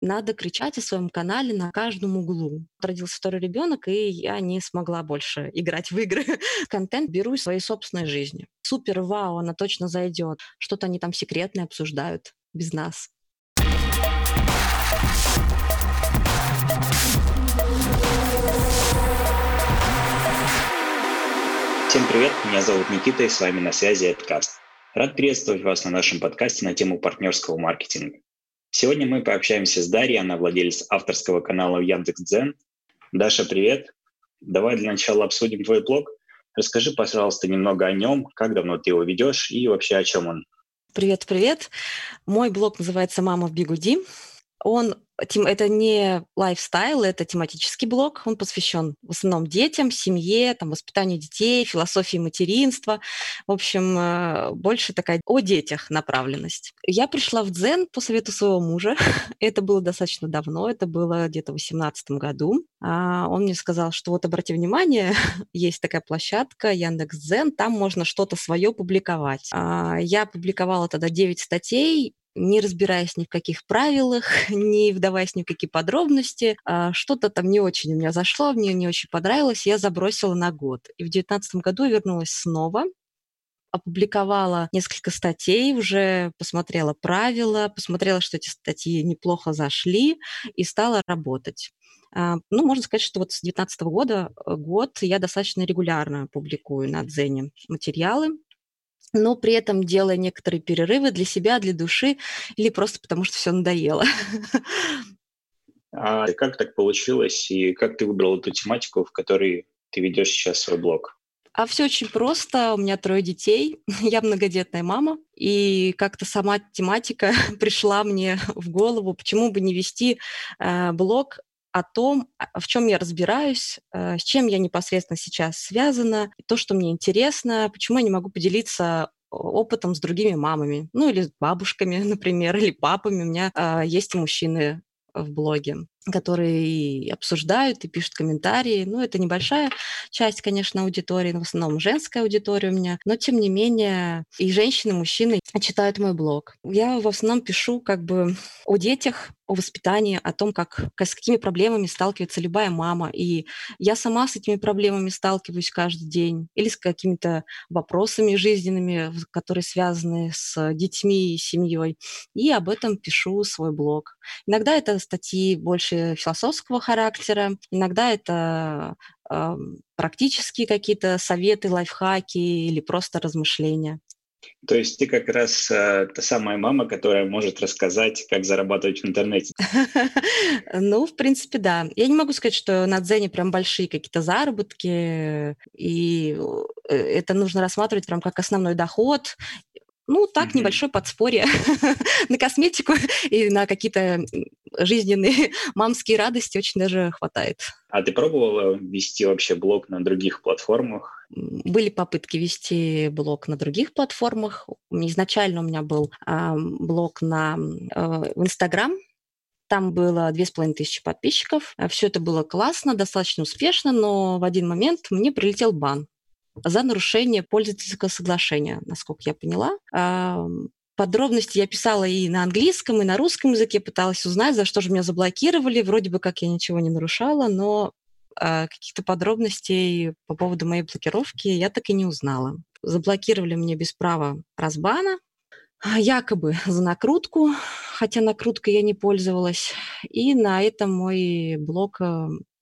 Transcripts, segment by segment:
надо кричать о своем канале на каждом углу. Родился второй ребенок, и я не смогла больше играть в игры. Контент беру из своей собственной жизни. Супер, вау, она точно зайдет. Что-то они там секретное обсуждают без нас. Всем привет, меня зовут Никита, и с вами на связи Эдкаст. Рад приветствовать вас на нашем подкасте на тему партнерского маркетинга. Сегодня мы пообщаемся с Дарьей, она владелец авторского канала Яндекс.Дзен. Даша, привет. Давай для начала обсудим твой блог. Расскажи, пожалуйста, немного о нем, как давно ты его ведешь и вообще о чем он. Привет, привет. Мой блог называется «Мама в бигуди». Он это не лайфстайл, это тематический блог. Он посвящен в основном детям, семье, там, воспитанию детей, философии материнства. В общем, э, больше такая о детях направленность. Я пришла в Дзен по совету своего мужа. это было достаточно давно, это было где-то в 2018 году. А, он мне сказал, что вот обрати внимание, есть такая площадка Яндекс.Дзен, там можно что-то свое публиковать. А, я публиковала тогда 9 статей, не разбираясь ни в каких правилах, не вдаваясь ни в какие подробности. А, что-то там не очень у меня зашло, мне не очень понравилось, я забросила на год. И в 2019 году вернулась снова, опубликовала несколько статей, уже посмотрела правила, посмотрела, что эти статьи неплохо зашли и стала работать. А, ну, можно сказать, что вот с 2019 года э, год я достаточно регулярно публикую на Дзене материалы, но при этом делая некоторые перерывы для себя, для души или просто потому, что все надоело. А как так получилось и как ты выбрал эту тематику, в которой ты ведешь сейчас свой блог? А все очень просто. У меня трое детей, я многодетная мама, и как-то сама тематика пришла мне в голову, почему бы не вести э, блог о том, а, в чем я разбираюсь, э, с чем я непосредственно сейчас связана, то, что мне интересно, почему я не могу поделиться опытом с другими мамами, ну или с бабушками, например, или папами. У меня э, есть мужчины в блоге которые и обсуждают, и пишут комментарии. Ну, это небольшая часть, конечно, аудитории, но в основном женская аудитория у меня. Но, тем не менее, и женщины, и мужчины читают мой блог. Я в основном пишу как бы о детях, о воспитании, о том, как, с какими проблемами сталкивается любая мама. И я сама с этими проблемами сталкиваюсь каждый день. Или с какими-то вопросами жизненными, которые связаны с детьми и семьей. И об этом пишу свой блог. Иногда это статьи больше философского характера, иногда это практические какие-то советы, лайфхаки или просто размышления. То есть ты как раз э, та самая мама, которая может рассказать, как зарабатывать в интернете. Ну, в принципе, да. Я не могу сказать, что на Дзене прям большие какие-то заработки, и э, это нужно рассматривать прям как основной доход. Ну, так, mm-hmm. небольшое подспорье на косметику и на какие-то жизненные мамские радости очень даже хватает. А ты пробовала вести вообще блог на других платформах? Были попытки вести блог на других платформах. Изначально у меня был э, блог на э, Инстаграм, там было две с половиной тысячи подписчиков. Все это было классно, достаточно успешно, но в один момент мне прилетел бан за нарушение пользовательского соглашения, насколько я поняла. Подробности я писала и на английском, и на русском языке, пыталась узнать, за что же меня заблокировали. Вроде бы как я ничего не нарушала, но э, каких-то подробностей по поводу моей блокировки я так и не узнала. Заблокировали мне без права разбана, якобы за накрутку, хотя накруткой я не пользовалась. И на этом мой блог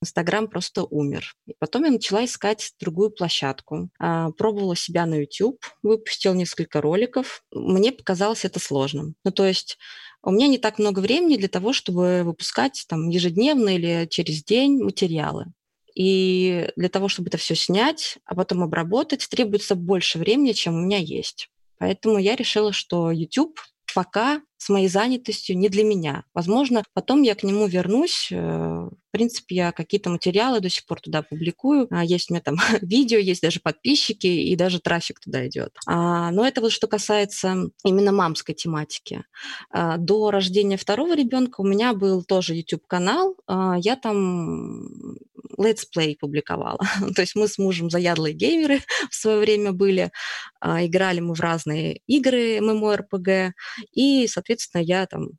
Инстаграм просто умер. И потом я начала искать другую площадку. А, пробовала себя на YouTube, выпустила несколько роликов. Мне показалось это сложным. Ну, то есть у меня не так много времени для того, чтобы выпускать там ежедневно или через день материалы. И для того, чтобы это все снять, а потом обработать, требуется больше времени, чем у меня есть. Поэтому я решила, что YouTube пока с моей занятостью не для меня. Возможно, потом я к нему вернусь. Э, в принципе, я какие-то материалы до сих пор туда публикую. А, есть у меня там видео, есть даже подписчики, и даже трафик туда идет. А, но это вот что касается именно мамской тематики. А, до рождения второго ребенка у меня был тоже YouTube-канал. Я там Let's Play публиковала. То есть мы с мужем заядлые геймеры в свое время были. Играли мы в разные игры MMORPG. И, соответственно, я там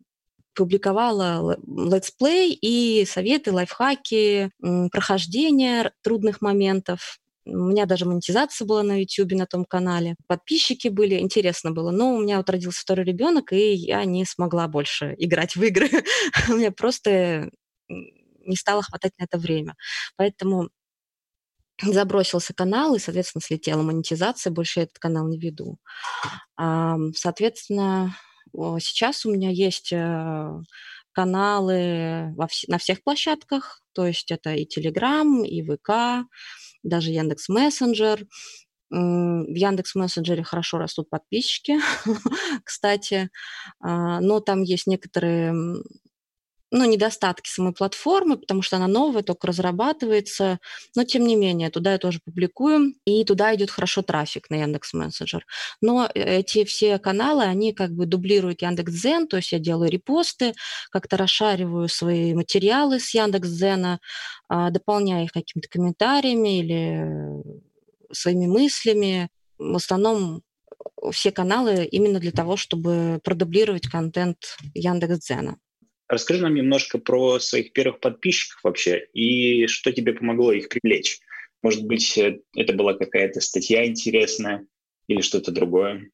публиковала let's play и советы, лайфхаки, прохождение трудных моментов. У меня даже монетизация была на YouTube, на том канале. Подписчики были, интересно было. Но у меня вот родился второй ребенок, и я не смогла больше играть в игры. у меня просто не стало хватать на это время. Поэтому забросился канал, и, соответственно, слетела монетизация, больше я этот канал не веду. Соответственно, сейчас у меня есть э, каналы на всех площадках, то есть это и Telegram, и ВК, даже Яндекс Мессенджер. В Яндекс Мессенджере хорошо растут подписчики, кстати, а, но там есть некоторые ну, недостатки самой платформы, потому что она новая, только разрабатывается, но тем не менее, туда я тоже публикую, и туда идет хорошо трафик на Яндекс Мессенджер. Но э, эти все каналы, они как бы дублируют Яндекс.Дзен, то есть я делаю репосты, как-то расшариваю свои материалы с Яндекс.Дзена, а, дополняя их какими-то комментариями или своими мыслями. В основном все каналы именно для того, чтобы продублировать контент Яндекс.Дзена. Расскажи нам немножко про своих первых подписчиков вообще и что тебе помогло их привлечь. Может быть, э, это была какая-то статья интересная или что-то другое?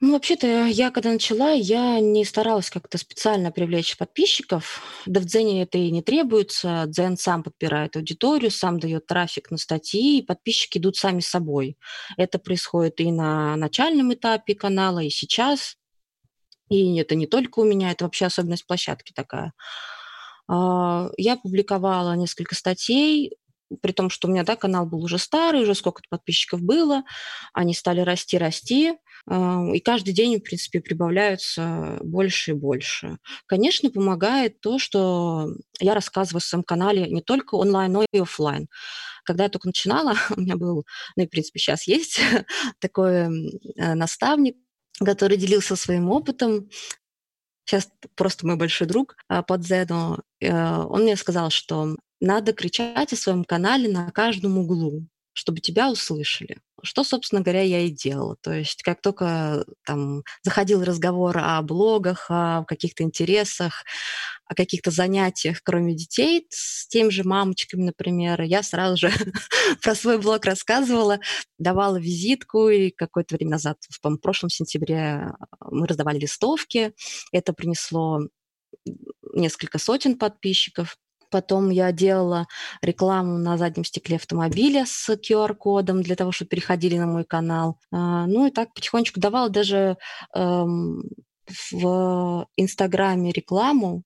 Ну, вообще-то, я когда начала, я не старалась как-то специально привлечь подписчиков. Да в Дзене это и не требуется. Дзен сам подбирает аудиторию, сам дает трафик на статьи, и подписчики идут сами собой. Это происходит и на начальном этапе канала, и сейчас. И это не только у меня, это вообще особенность площадки такая. А, я публиковала несколько статей, при том, что у меня да, канал был уже старый, уже сколько-то подписчиков было, они стали расти, расти, а, и каждый день, в принципе, прибавляются больше и больше. Конечно, помогает то, что я рассказываю в своем канале не только онлайн, но и офлайн. Когда я только начинала, у меня был, ну и, в принципе, сейчас есть такой э, наставник, который делился своим опытом. Сейчас просто мой большой друг а, под Зену, э, он мне сказал, что надо кричать о своем канале на каждом углу, чтобы тебя услышали. Что, собственно говоря, я и делала. То есть как только там заходил разговор о блогах, о каких-то интересах, о каких-то занятиях, кроме детей, с теми же мамочками, например, я сразу же про свой блог рассказывала, давала визитку, и какое-то время назад, в прошлом сентябре, мы раздавали листовки. Это принесло несколько сотен подписчиков. Потом я делала рекламу на заднем стекле автомобиля с QR-кодом для того, чтобы переходили на мой канал. А, ну и так потихонечку давала даже эм, в Инстаграме рекламу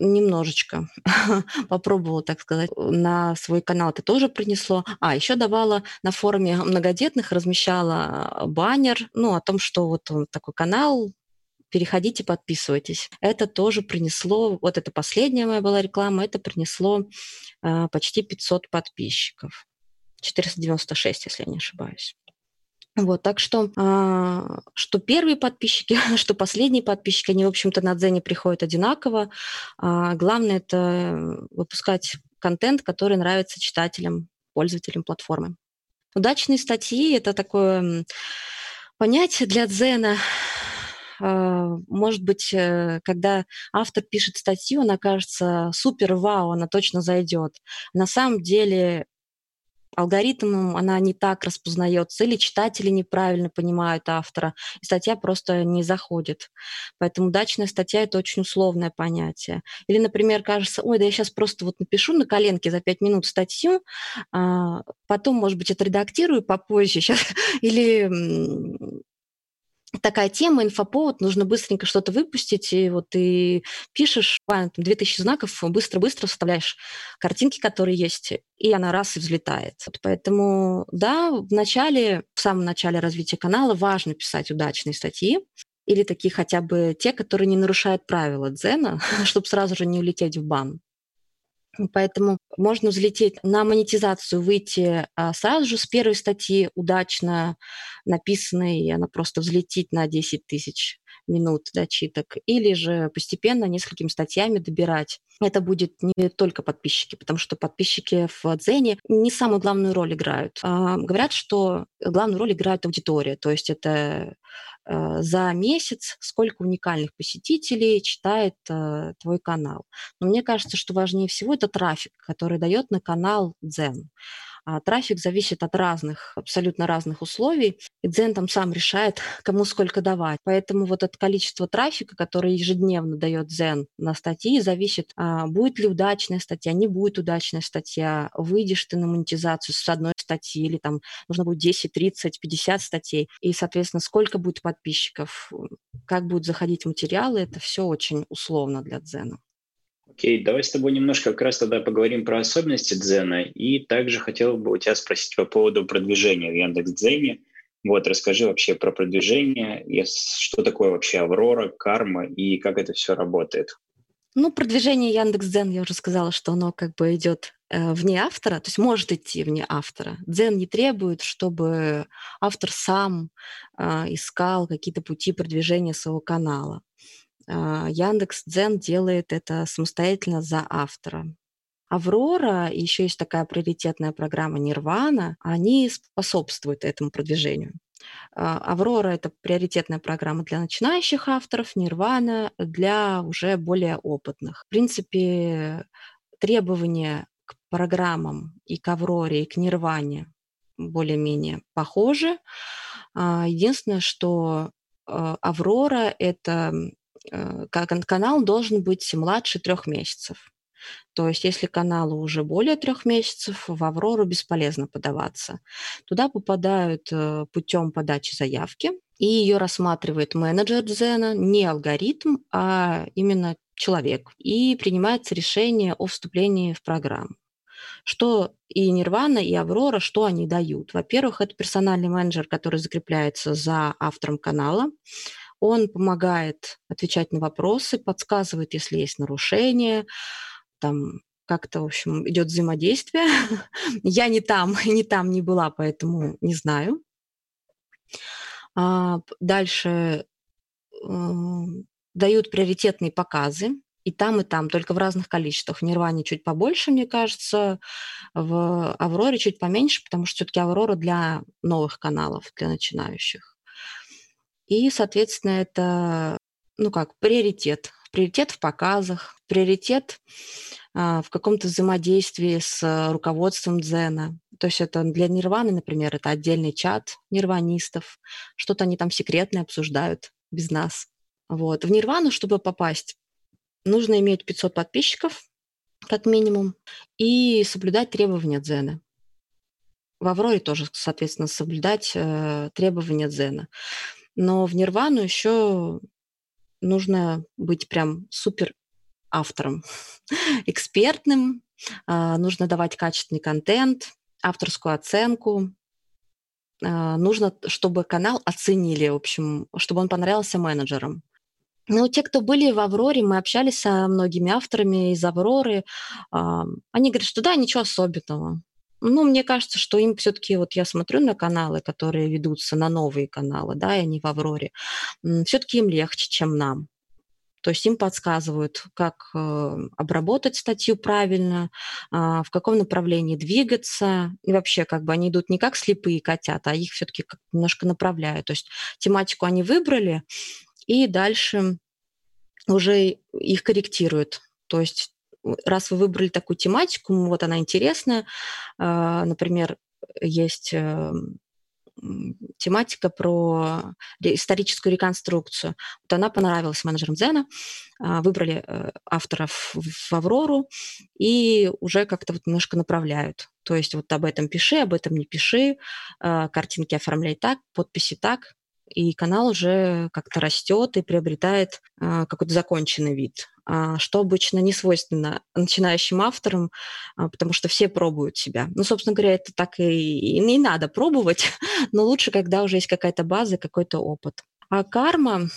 немножечко попробовала, так сказать, на свой канал это тоже принесло. А, еще давала на форуме многодетных, размещала баннер, ну, о том, что вот он такой канал, переходите, подписывайтесь. Это тоже принесло, вот это последняя моя была реклама, это принесло э, почти 500 подписчиков. 496, если я не ошибаюсь. Вот, так что, а, что первые подписчики, что последние подписчики, они, в общем-то, на Дзене приходят одинаково. А, главное – это выпускать контент, который нравится читателям, пользователям платформы. Удачные статьи – это такое понятие для Дзена, может быть, э, когда автор пишет статью, она кажется супер, вау, она точно зайдет. На самом деле алгоритмом она не так распознается, или читатели неправильно понимают автора, и статья просто не заходит. Поэтому удачная статья – это очень условное понятие. Или, например, кажется, ой, да я сейчас просто вот напишу на коленке за пять минут статью, а потом, может быть, отредактирую попозже сейчас, или такая тема, инфоповод, нужно быстренько что-то выпустить, и вот ты пишешь, там 2000 знаков, быстро-быстро вставляешь картинки, которые есть, и она раз и взлетает. Вот поэтому, да, в начале, в самом начале развития канала важно писать удачные статьи, или такие хотя бы те, которые не нарушают правила дзена, чтобы сразу же не улететь в бан. Поэтому можно взлететь на монетизацию, выйти а, сразу же с первой статьи удачно написанной, и она просто взлетит на 10 тысяч минут дочиток, или же постепенно несколькими статьями добирать. Это будет не только подписчики, потому что подписчики в Дзене не самую главную роль играют. А, говорят, что главную роль играет аудитория, то есть это э, за месяц сколько уникальных посетителей читает э, твой канал. Но мне кажется, что важнее всего это трафик, который дает на канал Дзен. А трафик зависит от разных, абсолютно разных условий, и Дзен там сам решает, кому сколько давать. Поэтому вот от количества трафика, который ежедневно дает Дзен на статьи, зависит, а, будет ли удачная статья, не будет удачная статья, выйдешь ты на монетизацию с одной статьи, или там нужно будет 10, 30, 50 статей, и, соответственно, сколько будет подписчиков, как будут заходить материалы, это все очень условно для Дзена. Окей, давай с тобой немножко как раз тогда поговорим про особенности Дзена. И также хотел бы у тебя спросить по поводу продвижения в Яндекс.Дзене. Вот, расскажи вообще про продвижение, что такое вообще Аврора, Карма и как это все работает. Ну, продвижение Яндекс.Дзен, я уже сказала, что оно как бы идет э, вне автора, то есть может идти вне автора. Дзен не требует, чтобы автор сам э, искал какие-то пути продвижения своего канала. А, Яндекс Дзен делает это самостоятельно за автора. Аврора, еще есть такая приоритетная программа Нирвана, они способствуют этому продвижению. А, Аврора – это приоритетная программа для начинающих авторов, Нирвана – для уже более опытных. В принципе, требования к программам и к Авроре, и к Нирване более-менее похожи. А, единственное, что Аврора – это Э, канал должен быть младше трех месяцев. То есть если каналу уже более трех месяцев, в Аврору бесполезно подаваться. Туда попадают э, путем подачи заявки, и ее рассматривает менеджер Дзена, не алгоритм, а именно человек. И принимается решение о вступлении в программу. Что и Нирвана, и Аврора, что они дают? Во-первых, это персональный менеджер, который закрепляется за автором канала. Он помогает отвечать на вопросы, подсказывает, если есть нарушения, там как-то, в общем, идет взаимодействие. Я не там, не там не была, поэтому не знаю. А, дальше дают приоритетные показы, и там, и там, только в разных количествах. В Нирване чуть побольше, мне кажется, в Авроре чуть поменьше, потому что все-таки Аврора для новых каналов, для начинающих. И, соответственно, это, ну как, приоритет. Приоритет в показах, приоритет а, в каком-то взаимодействии с руководством дзена. То есть это для нирваны, например, это отдельный чат нирванистов. Что-то они там секретное обсуждают без нас. Вот. В нирвану, чтобы попасть, нужно иметь 500 подписчиков, как минимум, и соблюдать требования дзена. В Авроре тоже, соответственно, соблюдать э, требования дзена. Но в Нирвану еще нужно быть прям супер автором, экспертным, а, нужно давать качественный контент, авторскую оценку. А, нужно, чтобы канал оценили, в общем, чтобы он понравился менеджерам. Ну, те, кто были в «Авроре», мы общались со многими авторами из «Авроры», они говорят, что да, ничего особенного. Ну, мне кажется, что им все-таки, вот я смотрю на каналы, которые ведутся, на новые каналы, да, и они в Авроре, все-таки им легче, чем нам. То есть им подсказывают, как э, обработать статью правильно, э, в каком направлении двигаться. И вообще, как бы они идут не как слепые котята, а их все-таки немножко направляют. То есть тематику они выбрали, и дальше уже их корректируют. То есть раз вы выбрали такую тематику, вот она интересная, а, например, есть эм, тематика про историческую реконструкцию. Вот она понравилась менеджерам Зена, а, выбрали э, авторов в Аврору и уже как-то вот немножко направляют. То есть вот об этом пиши, об этом не пиши, а, картинки оформляй так, подписи так, и канал уже как-то растет и приобретает какой-то законченный вид. А, что обычно не свойственно начинающим авторам, а, потому что все пробуют себя. Ну, собственно говоря, это так и, и не надо пробовать, но лучше, когда уже есть какая-то база, какой-то опыт. А карма,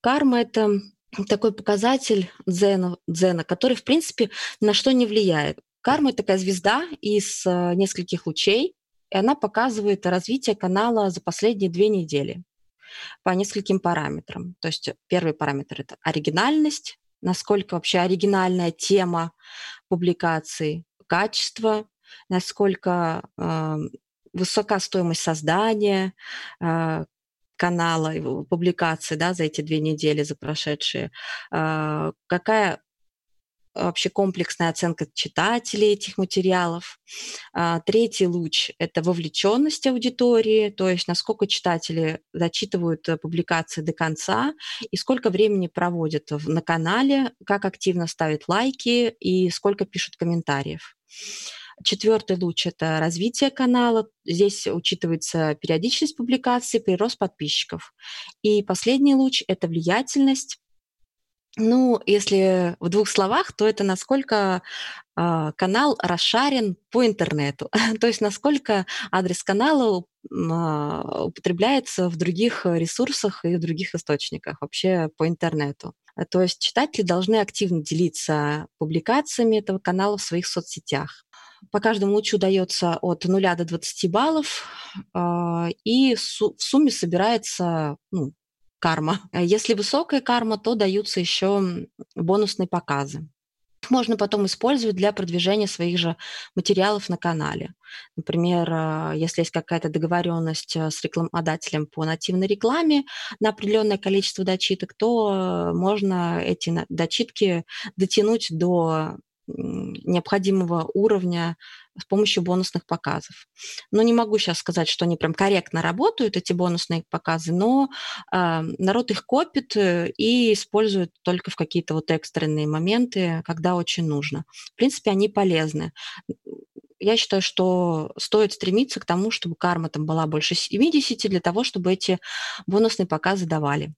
карма – это такой показатель дзена, дзена, который, в принципе, на что не влияет. Карма – это такая звезда из нескольких лучей, и она показывает развитие канала за последние две недели. По нескольким параметрам. То есть первый параметр – это оригинальность, насколько вообще оригинальная тема публикации, качество, насколько э, высока стоимость создания э, канала, публикации да, за эти две недели, за прошедшие, э, какая вообще комплексная оценка читателей этих материалов. А, третий луч – это вовлеченность аудитории, то есть насколько читатели зачитывают э, публикации до конца и сколько времени проводят на канале, как активно ставят лайки и сколько пишут комментариев. Четвертый луч – это развитие канала. Здесь учитывается периодичность публикаций, прирост подписчиков. И последний луч – это влиятельность ну, если в двух словах, то это насколько э, канал расшарен по интернету, то есть насколько адрес канала э, употребляется в других ресурсах и в других источниках, вообще по интернету. То есть читатели должны активно делиться публикациями этого канала в своих соцсетях. По каждому лучу дается от 0 до 20 баллов, э, и в сумме собирается ну, карма. Э, если высокая карма, то даются еще бонусные показы. можно потом использовать для продвижения своих же материалов на канале. Например, э, если есть какая-то договоренность э, с рекламодателем по нативной рекламе на определенное количество дочиток, то можно эти дочитки дотянуть до необходимого уровня с помощью бонусных показов. Но не могу сейчас сказать, что они прям корректно работают, эти бонусные показы, но э, народ их копит э, и использует только в какие-то вот экстренные моменты, когда очень нужно. В принципе, они полезны. Я считаю, что стоит стремиться к тому, чтобы карма там была больше 70 для того, чтобы эти бонусные показы давали.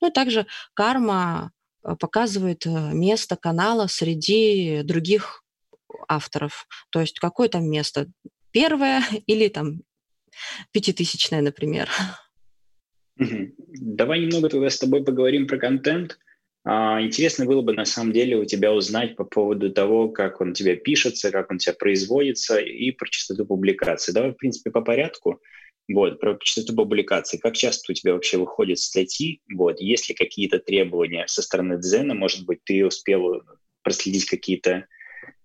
Ну и также карма показывает э, место канала среди других авторов. То есть какое там место? Первое или там пятитысячное, например. Давай немного тогда с тобой поговорим про контент. А, интересно было бы на самом деле у тебя узнать по поводу того, как он у тебя пишется, как он тебя производится и про частоту публикации. Давай, в принципе, по порядку. Вот, про частоту публикации. Как часто у тебя вообще выходят статьи? Вот, есть ли какие-то требования со стороны Дзена? Может быть, ты успел проследить какие-то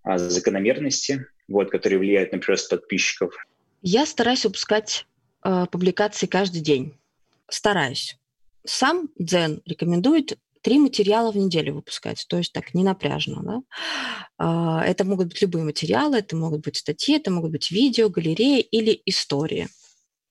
а, закономерности, вот, которые влияют на прирост подписчиков? Я стараюсь выпускать э, публикации каждый день. Стараюсь. Сам Дзен рекомендует три материала в неделю выпускать, то есть так не напряжно. Да? Э, это могут быть любые материалы, это могут быть статьи, это могут быть видео, галереи или истории.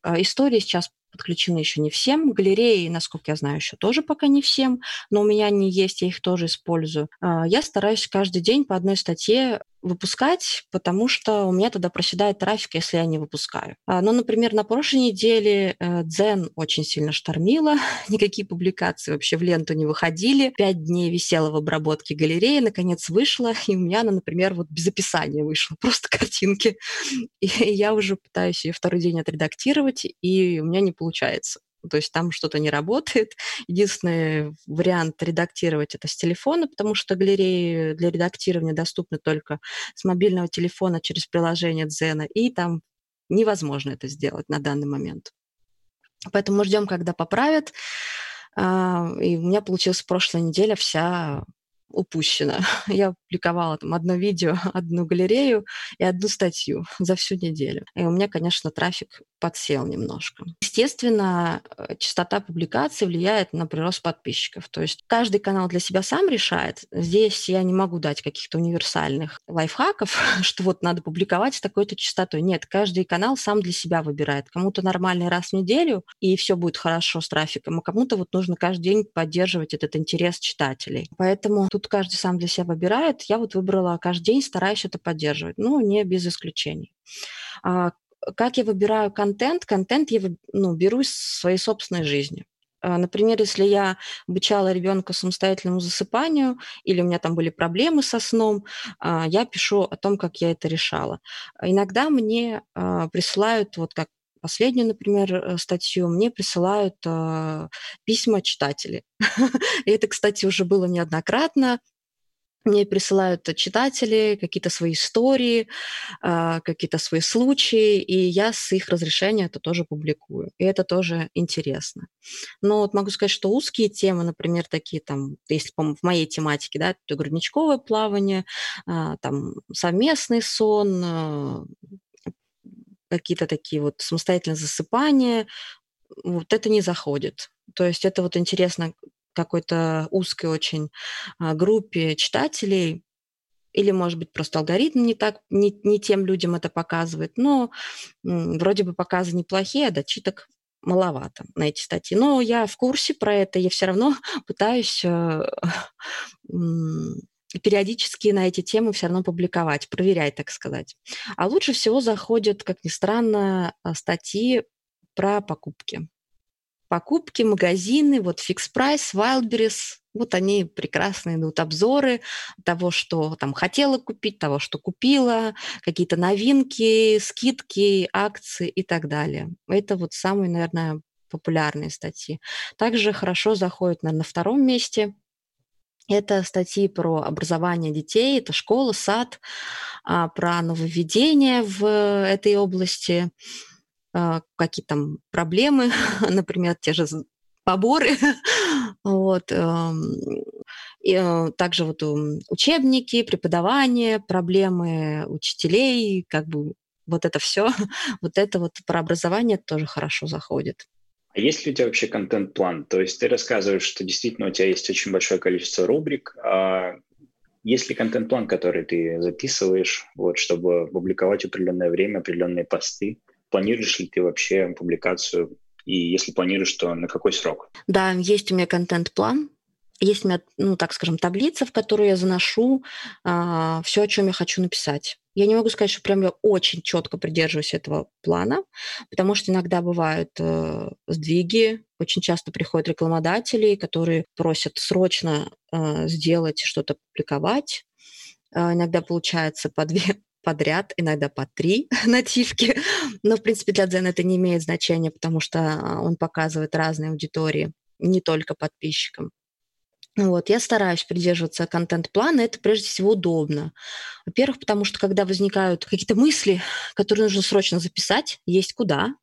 Э, истории сейчас подключены еще не всем. Галереи, насколько я знаю, еще тоже пока не всем, но у меня они есть, я их тоже использую. А, я стараюсь каждый день по одной статье выпускать, потому что у меня тогда проседает трафик, если я не выпускаю. А, ну, например, на прошлой неделе э, Дзен очень сильно штормила, никакие публикации вообще в ленту не выходили. Пять дней висела в обработке галереи, наконец вышла, и у меня она, например, вот без описания вышла, просто картинки. И я уже пытаюсь ее второй день отредактировать, и у меня не получается то есть там что-то не работает. Единственный вариант редактировать это с телефона, потому что галереи для редактирования доступны только с мобильного телефона через приложение Дзена, и там невозможно это сделать на данный момент. Поэтому мы ждем, когда поправят. А, и у меня получилась прошлая неделя вся упущено. Я публиковала там одно видео, одну галерею и одну статью за всю неделю. И у меня, конечно, трафик подсел немножко. Естественно, э, частота публикаций влияет на прирост подписчиков. То есть каждый канал для себя сам решает. Здесь я не могу дать каких-то универсальных лайфхаков, что вот надо публиковать с такой-то частотой. Нет, каждый канал сам для себя выбирает. Кому-то нормальный раз в неделю, и все будет хорошо с трафиком, а кому-то вот нужно каждый день поддерживать этот интерес читателей. Поэтому тут каждый сам для себя выбирает. Я вот выбрала каждый день, стараюсь это поддерживать, но не без исключений. А, как я выбираю контент? Контент я ну, беру из своей собственной жизни. А, например, если я обучала ребенка самостоятельному засыпанию, или у меня там были проблемы со сном, а, я пишу о том, как я это решала. Иногда мне присылают, вот как последнюю, например, э, статью, мне присылают письма читатели. И это, кстати, уже было неоднократно. Мне присылают читатели какие-то свои истории, а, какие-то свои случаи, и я с их разрешения это тоже публикую. И это тоже интересно. Но вот могу сказать, что узкие темы, например, такие там, если в моей тематике, да, это грудничковое плавание, а, там совместный сон, а, какие-то такие вот самостоятельные засыпания, вот это не заходит. То есть это вот интересно какой-то узкой очень а, группе читателей, или, может быть, просто алгоритм не, так, не, не тем людям это показывает, но вроде бы показы неплохие, а дочиток маловато на эти статьи. Но я в курсе про это, я все равно пытаюсь э, периодически на эти темы все равно публиковать, проверять, так сказать. А лучше всего заходят, как ни странно, а, статьи про покупки покупки, магазины, вот Price, Wildberries, вот они прекрасно идут обзоры того, что там хотела купить, того, что купила, какие-то новинки, скидки, акции и так далее. Это вот самые, наверное, популярные статьи. Также хорошо заходят, наверное, на втором месте. Это статьи про образование детей, это школа, сад, а, про нововведения в этой области, какие там проблемы, например, те же поборы, вот, и э, также вот учебники, преподавание, проблемы учителей, как бы вот это все, вот это вот про образование тоже хорошо заходит. А есть ли у тебя вообще контент-план? То есть ты рассказываешь, что действительно у тебя есть очень большое количество рубрик, а есть ли контент-план, который ты записываешь, вот, чтобы публиковать определенное время определенные посты? Планируешь ли ты вообще публикацию? И если планируешь, то на какой срок? Да, есть у меня контент-план. Есть у меня, ну, так скажем, таблица, в которую я заношу а, все, о чем я хочу написать. Я не могу сказать, что прям я очень четко придерживаюсь этого плана, потому что иногда бывают э, сдвиги, очень часто приходят рекламодатели, которые просят срочно э, сделать что-то публиковать. Э, иногда получается по две, подряд, иногда по три нативки. Но, в принципе, для Дзен это не имеет значения, потому что а, он показывает разные аудитории, не только подписчикам. Вот, я стараюсь придерживаться контент-плана, это прежде всего удобно. Во-первых, потому что когда возникают какие-то мысли, которые нужно срочно записать, есть куда,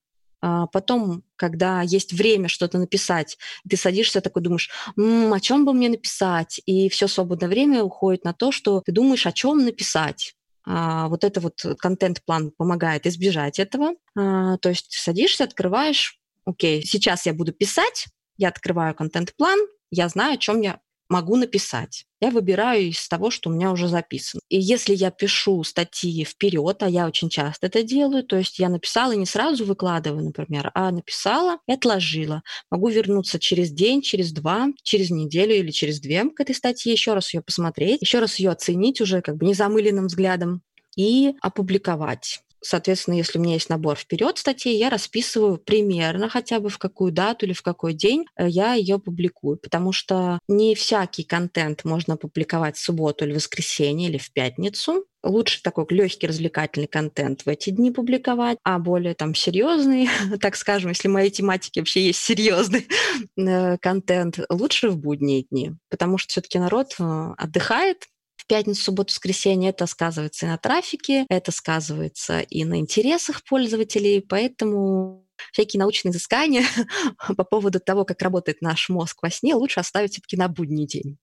а потом, когда есть время что-то написать, ты садишься такой, думаешь, м-м, о чем бы мне написать? И все свободное время уходит на то, что ты думаешь, о чем написать. А, вот это вот контент-план помогает избежать этого. А, то есть садишься, открываешь, окей, сейчас я буду писать, я открываю контент-план, я знаю, о чем я могу написать. Я выбираю из того, что у меня уже записано. И если я пишу статьи вперед, а я очень часто это делаю, то есть я написала и не сразу выкладываю, например, а написала и отложила. Могу вернуться через день, через два, через неделю или через две к этой статье, еще раз ее посмотреть, еще раз ее оценить уже как бы незамыленным взглядом и опубликовать. Соответственно, если у меня есть набор вперед статей, я расписываю примерно хотя бы в какую дату или в какой день э, я ее публикую, потому что не всякий контент можно публиковать в субботу или в воскресенье или в пятницу. Лучше такой легкий развлекательный контент в эти дни публиковать, а более там серьезный, так скажем, если моей тематике вообще есть серьезный э, контент, лучше в будние дни, потому что все-таки народ э, отдыхает, пятницу, субботу, воскресенье это сказывается и на трафике, это сказывается и на интересах пользователей, поэтому всякие научные изыскания по поводу того, как работает наш мозг во сне, лучше оставить все-таки на будний день.